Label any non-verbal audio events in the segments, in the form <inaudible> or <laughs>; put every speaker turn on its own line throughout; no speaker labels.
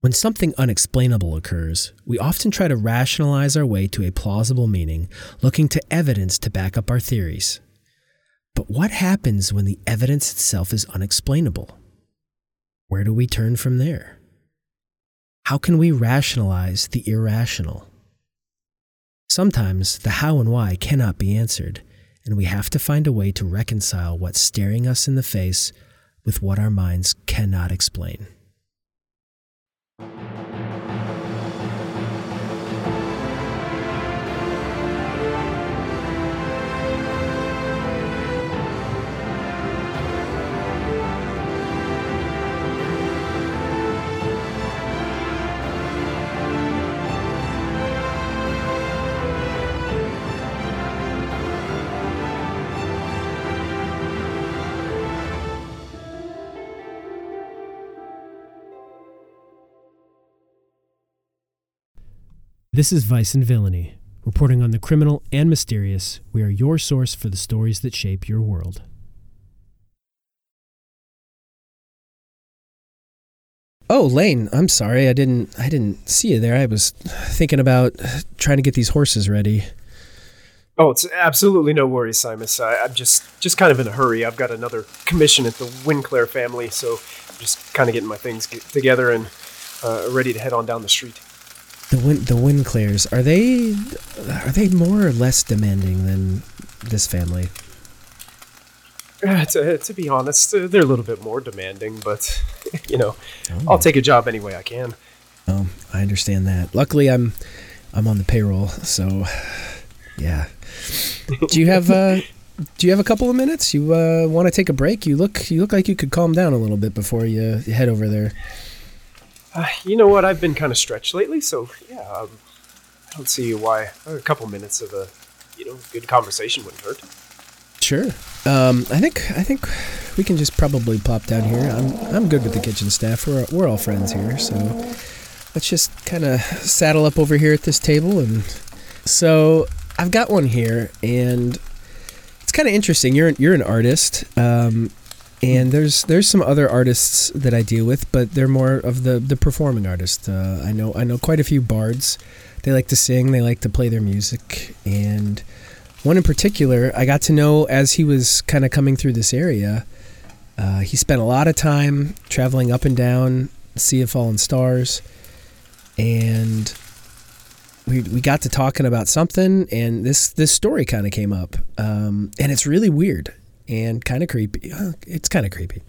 When something unexplainable occurs, we often try to rationalize our way to a plausible meaning, looking to evidence to back up our theories. But what happens when the evidence itself is unexplainable? Where do we turn from there? How can we rationalize the irrational? Sometimes the how and why cannot be answered, and we have to find a way to reconcile what's staring us in the face with what our minds cannot explain. This is Vice and Villainy, reporting on the criminal and mysterious. We are your source for the stories that shape your world. Oh, Lane, I'm sorry. I didn't I didn't see you there. I was thinking about trying to get these horses ready.
Oh, it's absolutely no worries, Simus. I, I'm just just kind of in a hurry. I've got another commission at the Winclair family, so I'm just kind of getting my things get together and uh, ready to head on down the street.
The wind the Winclairs are they are they more or less demanding than this family?
Uh, to, to be honest, uh, they're a little bit more demanding, but <laughs> you know, oh. I'll take a job any way I can.
Oh, I understand that. Luckily, I'm I'm on the payroll, so yeah. Do you have uh, do you have a couple of minutes? You uh, want to take a break? You look you look like you could calm down a little bit before you head over there.
Uh, you know what? I've been kind of stretched lately, so yeah, um, I don't see why a couple minutes of a you know good conversation wouldn't hurt.
Sure. Um, I think I think we can just probably plop down here. I'm I'm good with the kitchen staff. We're we're all friends here, so let's just kind of saddle up over here at this table. And so I've got one here, and it's kind of interesting. You're you're an artist, um, and there's there's some other artists that I deal with, but they're more of the the performing artists. Uh, I know I know quite a few bards. They like to sing. They like to play their music, and one in particular I got to know as he was kind of coming through this area. Uh, he spent a lot of time traveling up and down Sea of Fallen Stars, and we we got to talking about something, and this this story kind of came up, um, and it's really weird and kind of creepy. Uh, it's kind of creepy.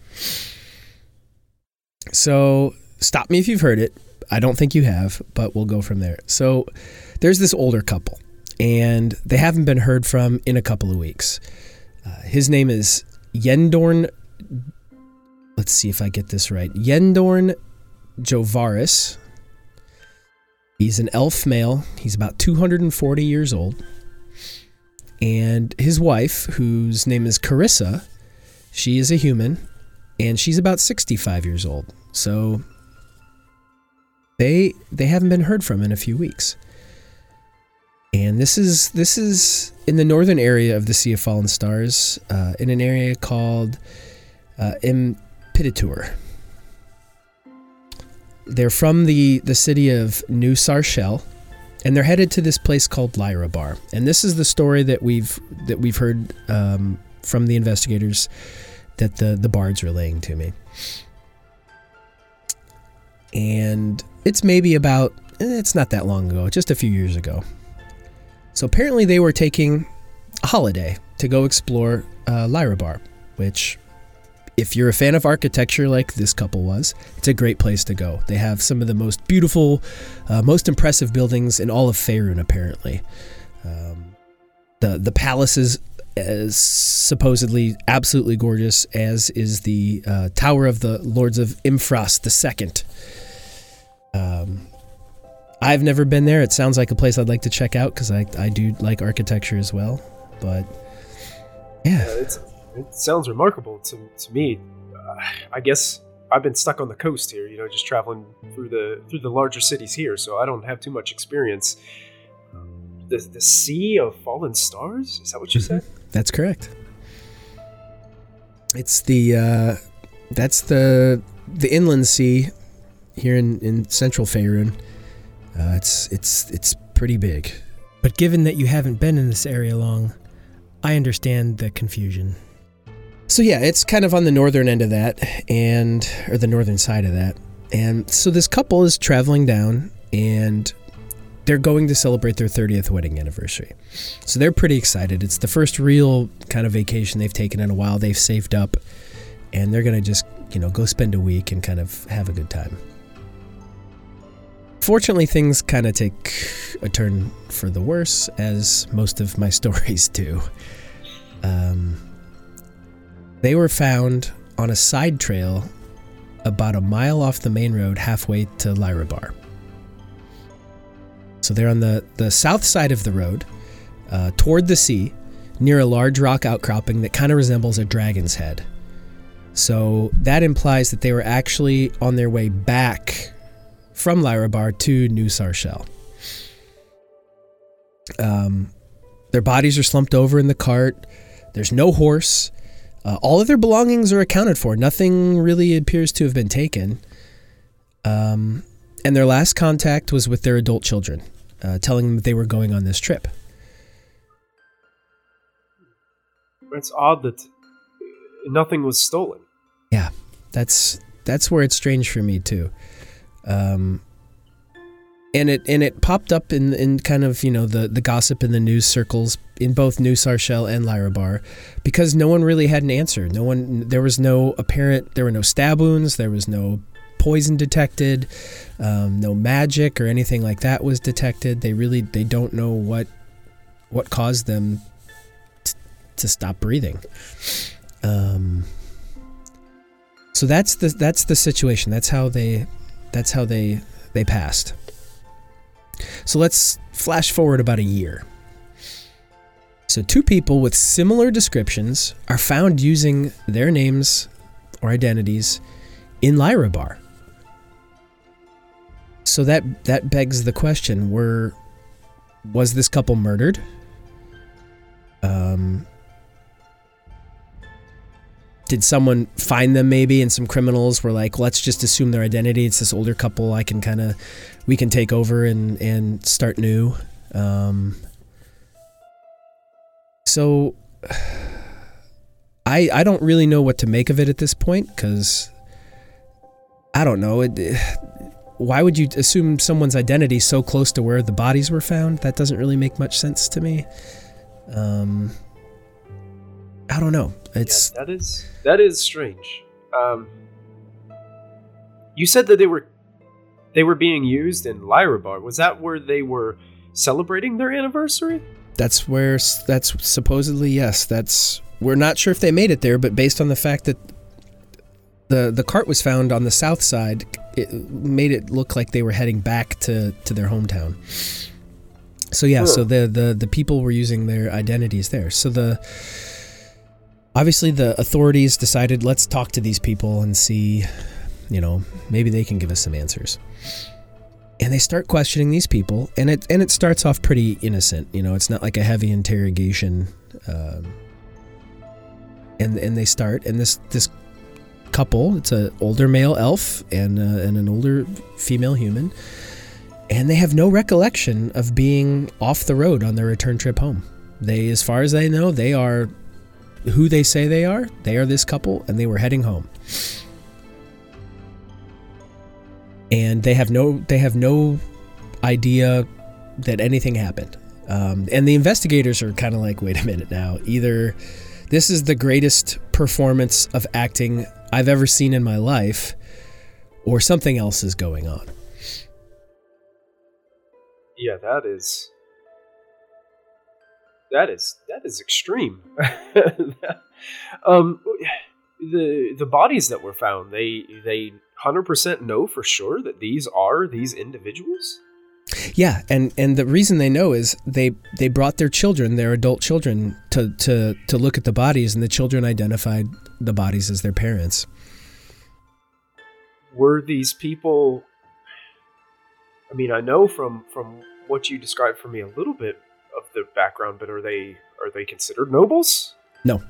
So stop me if you've heard it. I don't think you have, but we'll go from there. So there's this older couple, and they haven't been heard from in a couple of weeks. Uh, his name is Yendorn. Let's see if I get this right. Yendorn Jovaris. He's an elf male. He's about 240 years old and his wife, whose name is Carissa, she is a human, and she's about 65 years old. So they they haven't been heard from in a few weeks. And this is this is in the northern area of the Sea of Fallen Stars, uh, in an area called uh, Impiltur. They're from the the city of New Sarshel, and they're headed to this place called Lyrabar. And this is the story that we've that we've heard um, from the investigators that the the bard's relaying to me. And it's maybe about eh, it's not that long ago, just a few years ago. So apparently they were taking a holiday to go explore uh, Lyrabar, which if you're a fan of architecture like this couple was, it's a great place to go. They have some of the most beautiful, uh, most impressive buildings in all of Faerun, apparently. Um, the the palace is, is, supposedly absolutely gorgeous, as is the uh, Tower of the Lords of Imphras II. Um, I've never been there. It sounds like a place I'd like to check out because I, I do like architecture as well. But yeah,
yeah it sounds remarkable to, to me. Uh, I guess I've been stuck on the coast here, you know, just traveling through the through the larger cities here, so I don't have too much experience. The the sea of fallen stars is that what you said?
That's correct. It's the uh, that's the the inland sea here in, in central Faerun. Uh, it's it's it's pretty big.
But given that you haven't been in this area long, I understand the confusion.
So yeah, it's kind of on the northern end of that, and or the northern side of that. And so this couple is traveling down, and they're going to celebrate their 30th wedding anniversary. So they're pretty excited. It's the first real kind of vacation they've taken in a while. They've saved up, and they're gonna just you know go spend a week and kind of have a good time. Fortunately, things kind of take a turn for the worse, as most of my <laughs> stories do. Um, they were found on a side trail about a mile off the main road, halfway to Lyrabar. So they're on the, the south side of the road, uh, toward the sea, near a large rock outcropping that kind of resembles a dragon's head. So that implies that they were actually on their way back from Lyrabar to New Sarshel. Um, their bodies are slumped over in the cart. There's no horse. Uh, all of their belongings are accounted for. Nothing really appears to have been taken. Um, and their last contact was with their adult children, uh, telling them that they were going on this trip.
It's odd that nothing was stolen.
Yeah, that's that's where it's strange for me too. Um, and it and it popped up in in kind of you know the the gossip in the news circles in both New Sarshel and Lyrabar because no one really had an answer. No one there was no apparent there were no stab wounds, there was no poison detected, um, no magic or anything like that was detected. They really they don't know what what caused them t- to stop breathing. Um, so that's the that's the situation. That's how they that's how they they passed. So let's flash forward about a year. So two people with similar descriptions are found using their names or identities in Lyrabar. So that that begs the question: Were was this couple murdered? Um, did someone find them maybe and some criminals were like let's just assume their identity it's this older couple i can kind of we can take over and and start new. Um, so <sighs> i i don't really know what to make of it at this point because i don't know. It <sighs> why would you assume someone's identity so close to where the bodies were found? That doesn't really make much sense to me. Um i don't know. It's
Yeah, that is that is strange. Um, you said that they were they were being used in Lyrabar. Was that where they were celebrating their anniversary?
That's where that's supposedly yes. That's we're not sure if they made it there, but based on the fact that the the cart was found on the south side, it made it look like they were heading back to to their hometown. So yeah, so the the the people were using their identities there. So the obviously the authorities decided let's talk to these people and see, you know, maybe they can give us some answers and they start questioning these people and it and it starts off pretty innocent you know it's not like a heavy interrogation um, and and they start and this this couple it's an older male elf and uh, and an older female human and they have no recollection of being off the road on their return trip home. They as far as they know they are who they say they are they are this couple and they were heading home and they have no they have no idea that anything happened. Um, and the investigators are kind of like, wait a minute now. Either this is the greatest performance of acting I've ever seen in my life, or something else is going on.
Yeah, that is that is that is extreme. <laughs> um, the the bodies that were found, they they hundred percent know for sure that these are these individuals.
Yeah, and and the reason they know is they they brought their children, their adult children, to to to look at the bodies, and the children identified the bodies as their parents.
Were these people? I mean, I know from from what you described for me a little bit of the background, but are they are they considered nobles?
No,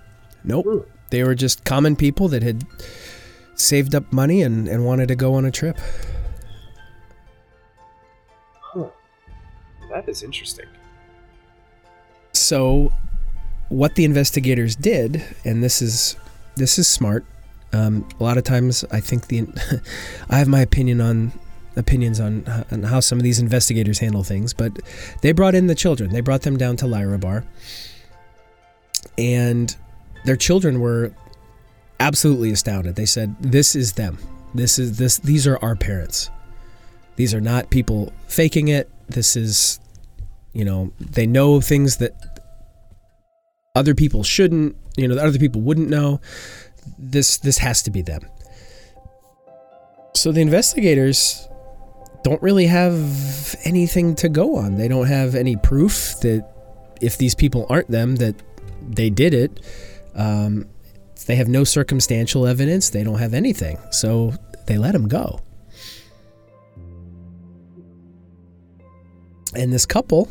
nope.
Hmm.
They were just common people that had saved up money and, and wanted to go on a trip. Huh.
That is interesting.
So, what the investigators did, and this is this is smart. Um, a lot of times, I think the <laughs> I have my opinion on opinions on, on how some of these investigators handle things, but they brought in the children. They brought them down to Lyrabar, and their children were absolutely astounded. They said, "This is them. This is this. These are our parents. These are not people faking it. This is, you know, they know things that other people shouldn't. You know, that other people wouldn't know. This this has to be them." So the investigators don't really have anything to go on. They don't have any proof that if these people aren't them, that they did it. Um, they have no circumstantial evidence. They don't have anything. So they let him go. And this couple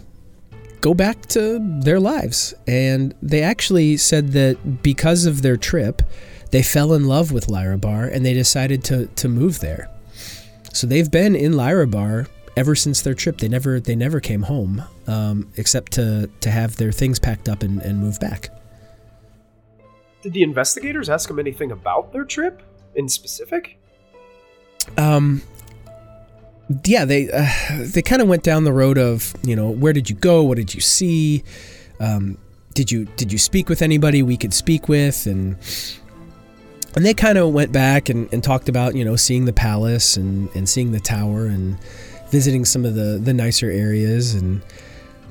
go back to their lives. And they actually said that because of their trip, they fell in love with Lyrabar and they decided to, to move there. So they've been in Lyrabar ever since their trip. They never they never came home um, except to to have their things packed up and, and move back.
Did the investigators ask them anything about their trip in specific?
Um, yeah, they uh, they kind of went down the road of you know where did you go, what did you see, um, did you did you speak with anybody we could speak with, and and they kind of went back and, and talked about you know seeing the palace and, and seeing the tower and visiting some of the the nicer areas. And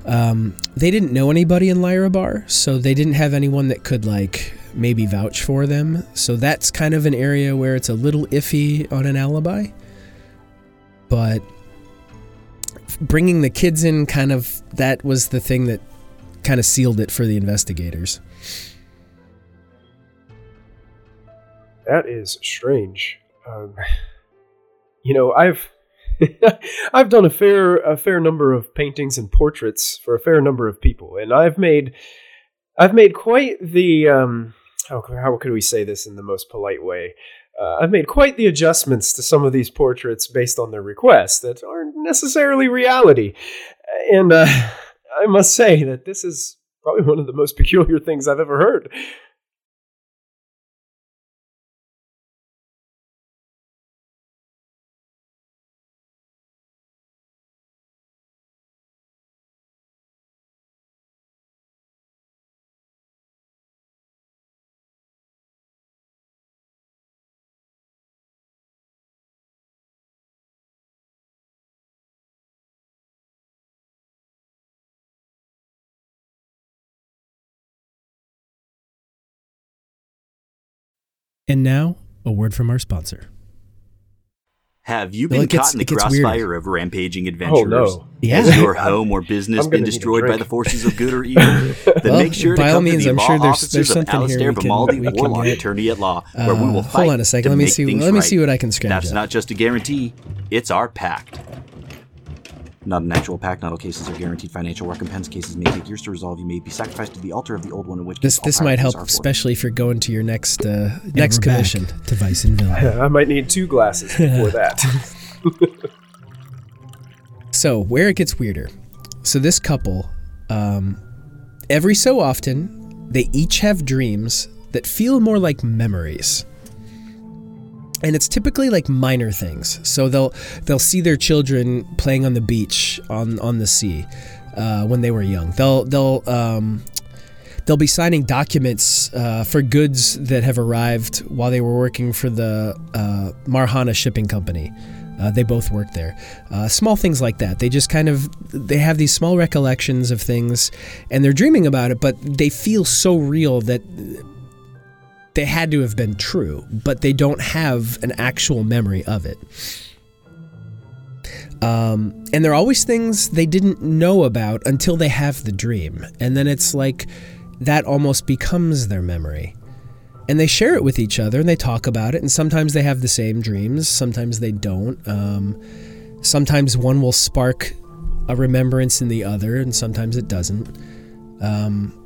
um, they didn't know anybody in Lyrabar, so they didn't have anyone that could like maybe vouch for them. So that's kind of an area where it's a little iffy on an alibi. But bringing the kids in, kind of that was the thing that kind of sealed it for the investigators.
That is strange. Um, you know, I've <laughs> I've done a fair a fair number of paintings and portraits for a fair number of people, and I've made I've made quite the um, how how could we say this in the most polite way? Uh, I've made quite the adjustments to some of these portraits based on their requests that aren't necessarily reality, and uh, <laughs> I must say that this is probably one of the most peculiar things I've ever heard.
And now, a word from our sponsor.
Have you been
it gets-
caught in the crossfire
weirder.
of rampaging adventurers?
Oh no!
Yeah.
Has your home or <laughs> business been
gonna need a
destroyed by the forces of good or <laughs> evil? Then
Well,
make sure to
all
come
means,
to the
I'm
law
sure there's-
offices
there's
of
something here
Alistair Vimaldi, Warlock
get.
Attorney at Law, where we
Uh,
will
hold
fight
on a second.
to
Let me
make
see.
things
Let me
right.
see what I can scratch
That's
up.
not just a guarantee; it's our pact. Not an actual pact. Not all cases are guaranteed financial recompense. Cases may take years to resolve. You may be sacrificed to the altar of the old one, in which
This
case
this might help, especially if you're going to your next uh, next
we're back
commission.
to Viceville. <laughs>
I might need two glasses before that. <laughs> <laughs>
So where it gets weirder. So this couple, um, every so often, they each have dreams that feel more like memories. And it's typically like minor things. So they'll they'll see their children playing on the beach on on the sea uh, when they were young. They'll they'll um, they'll be signing documents uh, for goods that have arrived while they were working for the uh, Marhana Shipping Company. Uh, they both work there. Uh, small things like that. They just kind of they have these small recollections of things, and they're dreaming about it, but they feel so real that they had to have been true, but they don't have an actual memory of it. Um, and there are always things they didn't know about until they have the dream, and then it's like that almost becomes their memory. And they share it with each other and they talk about it. And sometimes they have the same dreams sometimes they don't. Um, sometimes one will spark a remembrance in the other and sometimes it doesn't. Um,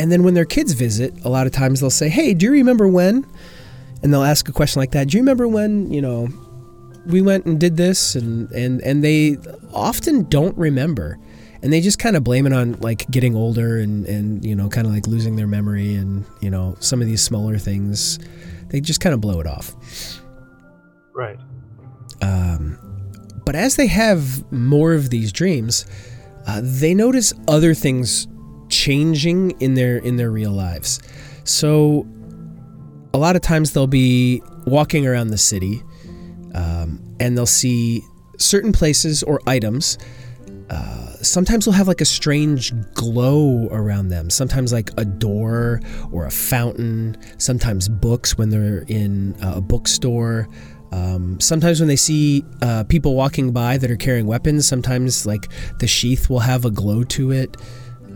and then when their kids visit a lot of times they'll say hey do you remember when? And they'll ask a question like that do you remember when you know we went and did this? And and and they often don't remember. And they just kind of blame it on like getting older and and you know kind of like losing their memory and you know some of these smaller things they just kind of blow it off.
Right.
um, but as they have more of these dreams uh, they notice other things changing in their in their real lives. So a lot of times they'll be walking around the city um, and they'll see certain places or items. Uh, sometimes they'll have like a strange glow around them. Sometimes like a door or a fountain. Sometimes books when they're in a bookstore. Um, sometimes when they see uh, people walking by that are carrying weapons sometimes like the sheath will have a glow to it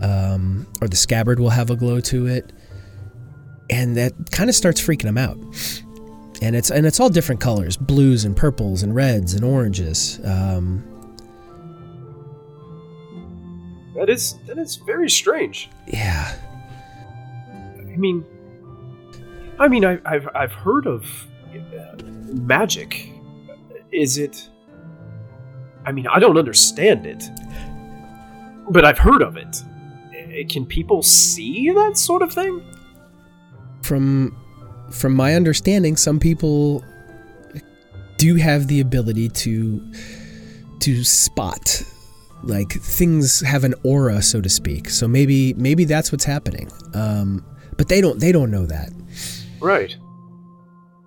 um, or the scabbard will have a glow to it and that kind of starts freaking them out and it's and it's all different colors blues and purples and reds and oranges um,
That is that is very strange.
yeah
I mean, I mean, I, I've I've heard of uh, magic. Is it? I mean, I don't understand it, but I've heard of it. Can people see that sort of thing?
from from my understanding some people do have the ability to to spot like things have an aura so to speak so maybe maybe that's what's happening um, but they don't they don't know that
Right.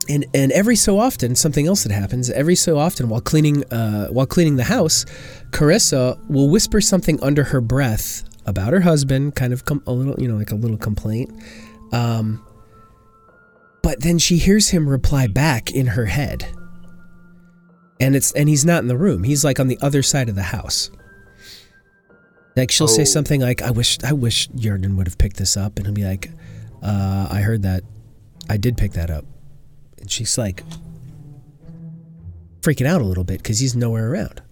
and and every so often something else that happens every so often while cleaning uh, while cleaning the house carissa will whisper something under her breath about her husband kind of com- a little you know like a little complaint. Um, but then she hears him reply back in her head. And it's and he's not in the room. He's like on the other side of the house. Like she'll say
Oh.
something like i wish i wish Jordan would have picked this up. And he'll be like uh, i heard that. I did pick that up. And she's like freaking out a little bit because he's nowhere around.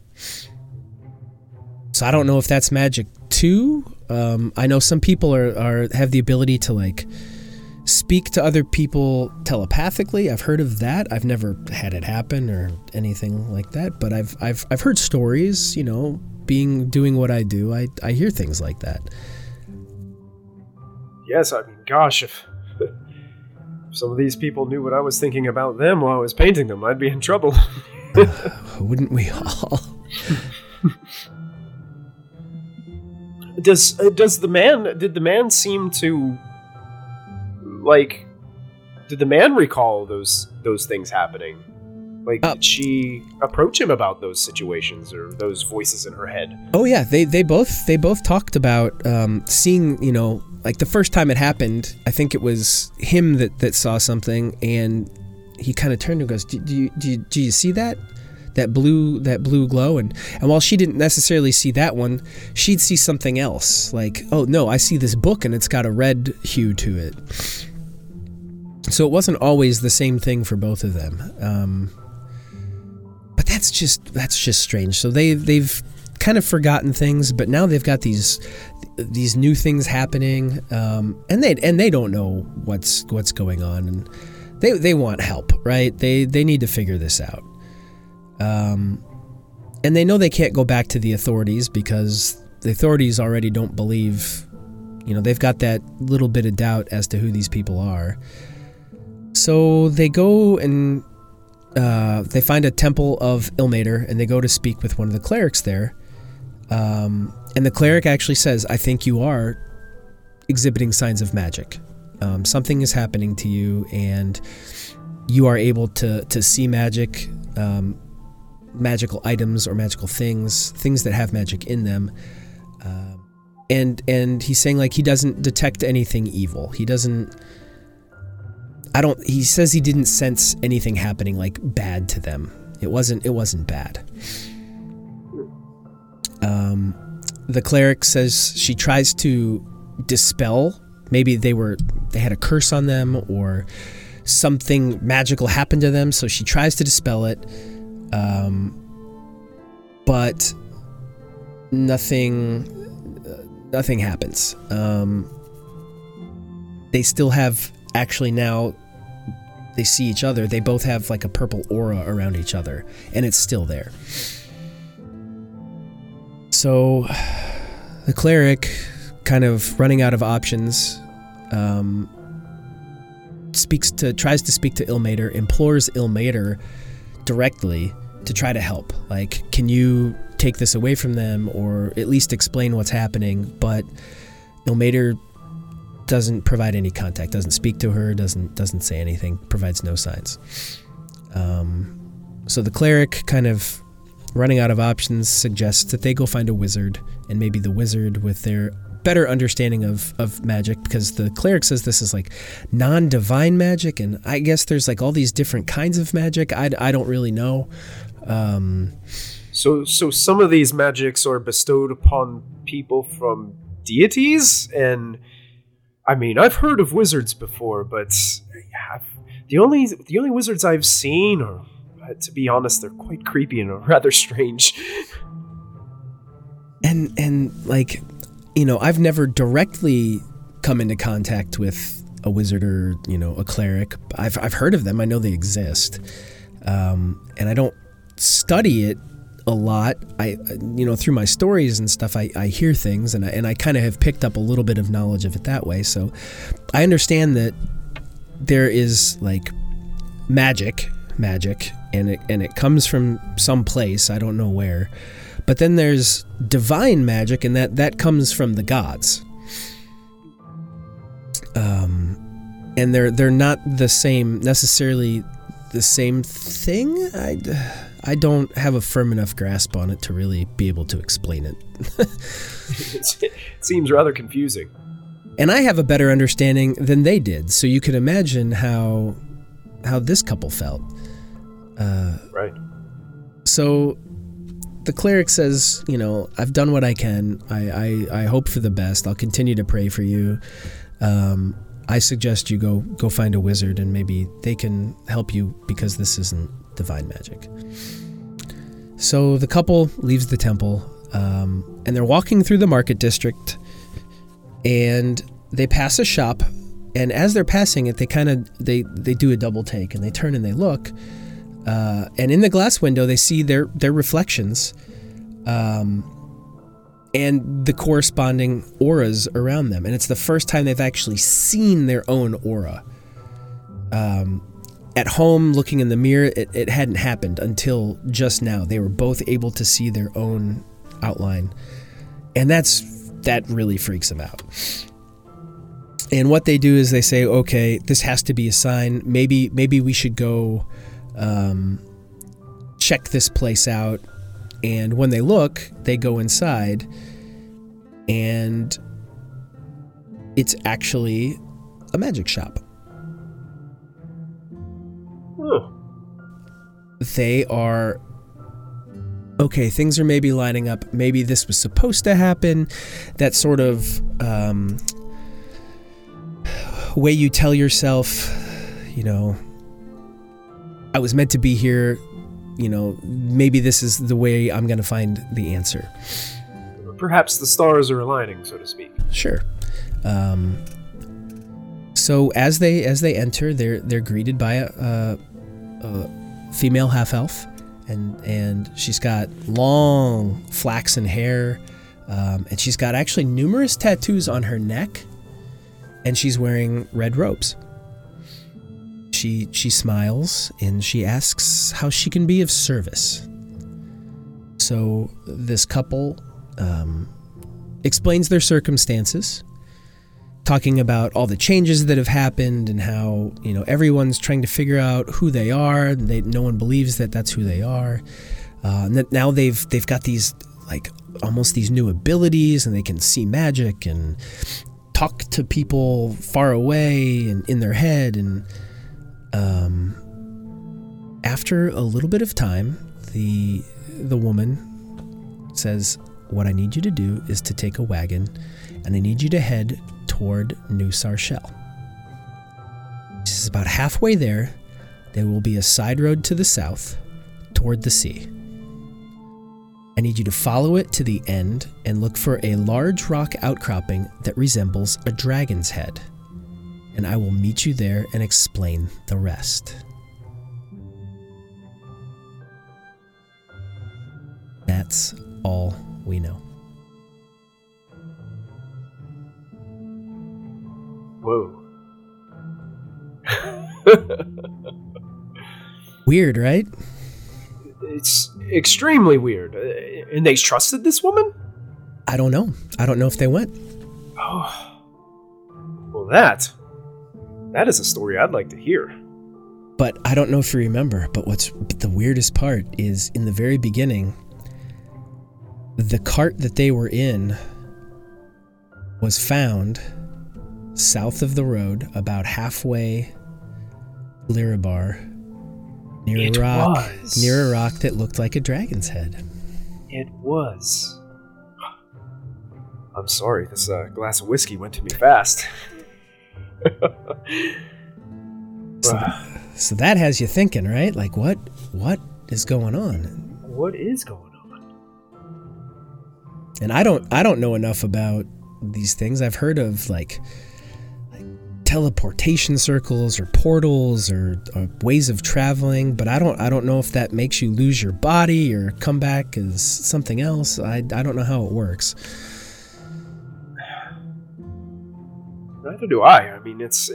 So I don't know if that's magic too. Um, I know some people are, are have the ability to like speak to other people telepathically. I've heard of that. I've never had it happen or anything like that, but I've I've I've heard stories. You know, being doing what I do, I I hear things like that.
Yes, I mean, gosh, if, <laughs> if some of these people knew what I was thinking about them while I was painting them, I'd be in trouble. <laughs> <sighs>
Wouldn't we all? <laughs>
does uh, does the man did the man seem to like did the man recall those those things happening? Like
Uh,
did she approach him about those situations or those voices in her head?
Oh yeah, they they both they both talked about um, seeing you know like the first time it happened. I think it was him that that saw something, and he kind of turned and goes, do, do you do you, do you see that that blue that blue glow?" And and while she didn't necessarily see that one, she'd see something else. Like, "Oh no, I see this book and it's got a red hue to it." So it wasn't always the same thing for both of them. Um, but that's just that's just strange. So they they've kind of forgotten things, but now they've got these these new things happening, um, and they and they don't know what's what's going on, and they they want help, right? They they need to figure this out, um, and they know they can't go back to the authorities because the authorities already don't believe, you know, they've got that little bit of doubt as to who these people are. So they go and uh, they find a temple of Ilmater and they go to speak with one of the clerics there. Um, and the cleric actually says, I think you are exhibiting signs of magic. Um, something is happening to you, and you are able to, to see magic, um, magical items or magical things, things that have magic in them. Um, and and he's saying like he doesn't detect anything evil. He doesn't I don't he says he didn't sense anything happening like bad to them. It wasn't it wasn't bad. Um the cleric says she tries to dispel maybe they were they had a curse on them or something magical happened to them so she tries to dispel it um but nothing nothing happens um they still have actually now they see each other, they both have like a purple aura around each other, and it's still there. So, the cleric, kind of running out of options, um, speaks to tries to speak to Ilmater, implores Ilmater directly to try to help. Like, can you take this away from them, or at least explain what's happening? But Ilmater doesn't provide any contact, doesn't speak to her, doesn't doesn't say anything, provides no signs. Um, so the cleric, kind of running out of options, suggests that they go find a wizard, and maybe the wizard with their better understanding of, of magic because the cleric says this is like non-divine magic and i guess there's like all these different kinds of magic i, I don't really know um,
So, so some of these magics are bestowed upon people from deities, and I mean, I've heard of wizards before, but I've- the only the only wizards I've seen are, uh, to be honest, they're quite creepy and rather <laughs> strange.
and and like you know i've never directly come into contact with a wizard or you know a cleric. I've, I've heard of them. I know they exist. Um, and i don't study it a lot. I you know through my stories and stuff i, I hear things and I, and I kind of have picked up a little bit of knowledge of it that way. So i understand that there is like magic magic and it and it comes from some place i don't know where but then there's divine magic, and that that comes from the gods. Um, and they're they're not the same necessarily the same thing. I I don't have a firm enough grasp on it to really be able to explain it. <laughs>
it seems rather confusing.
And I have a better understanding than they did, so you can imagine how how this couple felt. Uh,
Right.
so the cleric says, you know, I've done what I can. I, I, I hope for the best. I'll continue to pray for you. Um, I suggest you go go find a wizard and maybe they can help you because this isn't divine magic. So the couple leaves the temple um, and they're walking through the market district and they pass a shop and as they're passing it they kind of they they do a double take and they turn and they look uh, and in the glass window they see their their reflections um, and the corresponding auras around them. And it's the first time they've actually seen their own aura. Um, at home looking in the mirror it, it hadn't happened until just now. They were both able to see their own outline. And that's that really freaks them out. And what they do is they say okay this has to be a sign. Maybe maybe we should go um, check this place out. And when they look, they go inside, and it's actually a magic shop.
Huh.
They are. Okay, things are maybe lining up. Maybe this was supposed to happen. That sort of um, way you tell yourself, you know, I was meant to be here. You know, maybe this is the way I'm going to find the answer.
Perhaps the stars are aligning, so to speak.
Sure. Um, so as they as they enter, they're they're greeted by a, a, a female half elf, and and she's got long flaxen hair, um, and she's got actually numerous tattoos on her neck, and she's wearing red robes. She she smiles and she asks how she can be of service. So this couple um, explains their circumstances, talking about all the changes that have happened and how you know everyone's trying to figure out who they are. They, no one believes that that's who they are. Uh, and that now they've they've got these like almost these new abilities, and they can see magic and talk to people far away and in their head. And um, after a little bit of time, the the woman says, "What I need you to do is to take a wagon, and I need you to head toward New. She says about halfway there, there will be a side road to the south, toward the sea. I need you to follow it to the end and look for a large rock outcropping that resembles a dragon's head. And I will meet you there and explain the rest. That's all we know.
Whoa. <laughs>
Weird, right?
it's extremely weird. And they trusted this woman?
I don't know. I don't know if they went.
Oh. Well, that. That is a story I'd like to hear.
But I don't know if you remember, but what's the weirdest part is in the very beginning, the cart that they were in was found south of the road, about halfway Lyrabar, near
It
a rock,
was.
near a rock that looked like a dragon's head.
It was. I'm sorry, this uh, glass of whiskey went to me fast.
So, so that has you thinking, right? Like what what is going on?
what is going on?
And I don't I don't know enough about these things. I've heard of like like teleportation circles or portals or, or ways of traveling, but I don't I don't know if that makes you lose your body or come back as something else. I I don't know how it works.
Neither do I. I mean, it's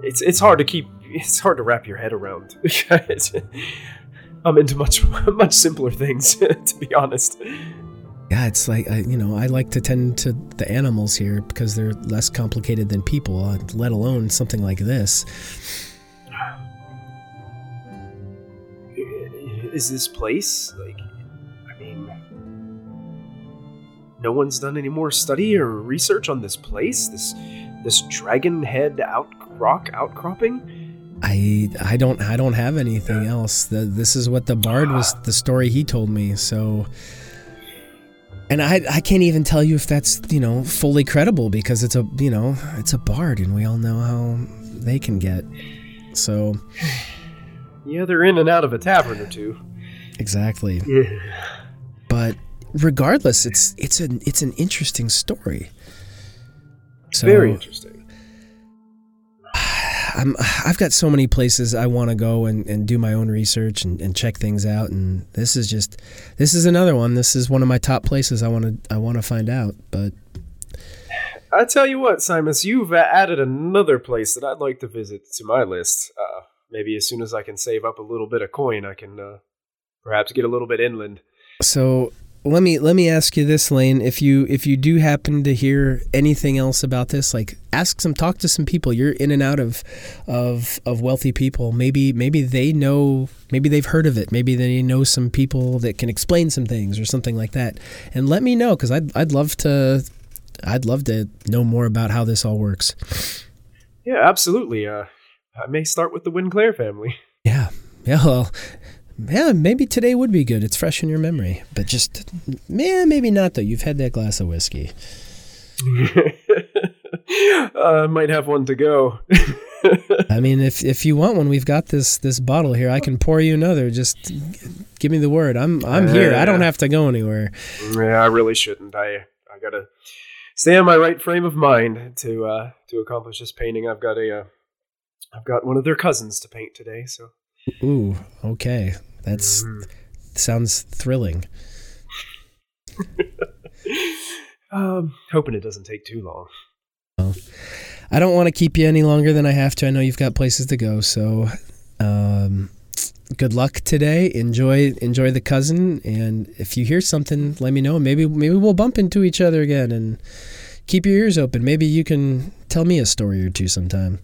it's it's hard to keep. It's hard to wrap your head around. <laughs> I'm into much <laughs> much simpler things, <laughs> to be honest.
Yeah, it's like I, you know I like to tend to the animals here because they're less complicated than people. uh, Let alone something like this.
Is this place like? No one's done any more study or research on this place. This this dragon head out rock outcropping.
I I don't I don't have anything else. The, this is what the bard was ah. the story he told me. So and I I can't even tell you if that's, you know, fully credible because it's a, you know, it's a bard and we all know how they can get. So <sighs>
Yeah, they're in and out of a tavern or two.
exactly.
Yeah.
But regardless, it's it's an it's an interesting story. So
Very interesting. <sighs>
I'm, I've got so many places I want to go and, and do my own research and, and check things out, and this is just this is another one. This is one of my top places I want to I want to find out. But
I tell you what, Simus, you've added another place that I'd like to visit to my list. Uh, maybe as soon as I can save up a little bit of coin, I can uh, perhaps get a little bit inland.
so let me let me ask you this, Lane. If you if you do happen to hear anything else about this, like ask some, talk to some people. You're in and out of of of wealthy people. Maybe maybe they know. Maybe they've heard of it. Maybe they know some people that can explain some things or something like that. And let me know because I'd I'd love to. I'd love to know more about how this all works.
Yeah, absolutely. Uh, I may start with the Winclair family.
Yeah. Yeah. Well, yeah, maybe today would be good. It's fresh in your memory. But just, yeah, maybe not, though. You've had that glass of whiskey. <laughs>
uh, might have one to go. <laughs>
I mean, if if you want one, we've got this this bottle here. I can pour you another. Just give me the word. I'm I'm here. I don't have to go anywhere.
yeah, I really shouldn't. I I gotta stay in my right frame of mind to uh, to accomplish this painting. I've got a uh, I've got one of their cousins to paint today, so
Ooh, okay. That's
Mhm.
sounds thrilling. <laughs>
um, hoping it doesn't take too long.
I don't want to keep you any longer than I have to. I know you've got places to go, so um, good luck today. Enjoy enjoy the cousin, and if you hear something, let me know. Maybe maybe we'll bump into each other again, and keep your ears open. Maybe you can tell me a story or two sometime.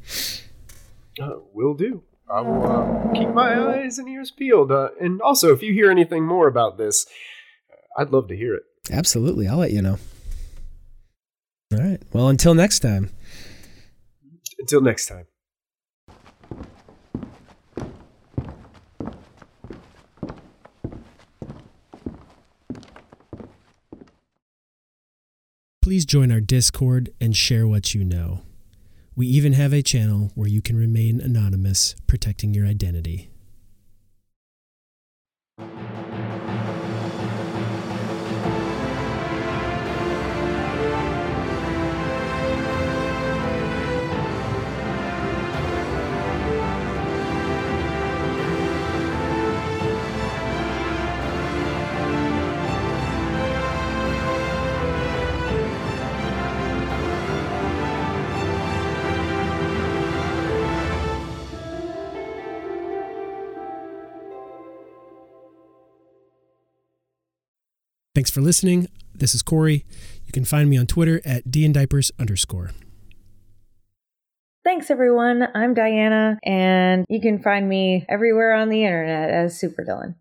Uh, will do. I will uh, keep my eyes and ears peeled. Uh, and also, if you hear anything more about this, uh, I'd love to hear it.
Absolutely, I'll let you know. All right. Well, until next time.
Until next time.
Please join our Discord and share what you know. We even have a channel where you can remain anonymous, protecting your identity. Thanks for listening. This is Corey. You can find me on Twitter at dndiapers underscore.
Thanks, everyone. I'm Diana, and you can find me everywhere on the internet as Super Dylan.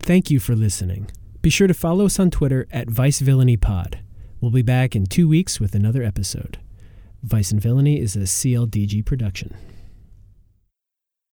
Thank you for listening. Be sure to follow us on Twitter at Vice Villainy Pod. We'll be back in two weeks with another episode. Vice and Villainy is a CLDG production.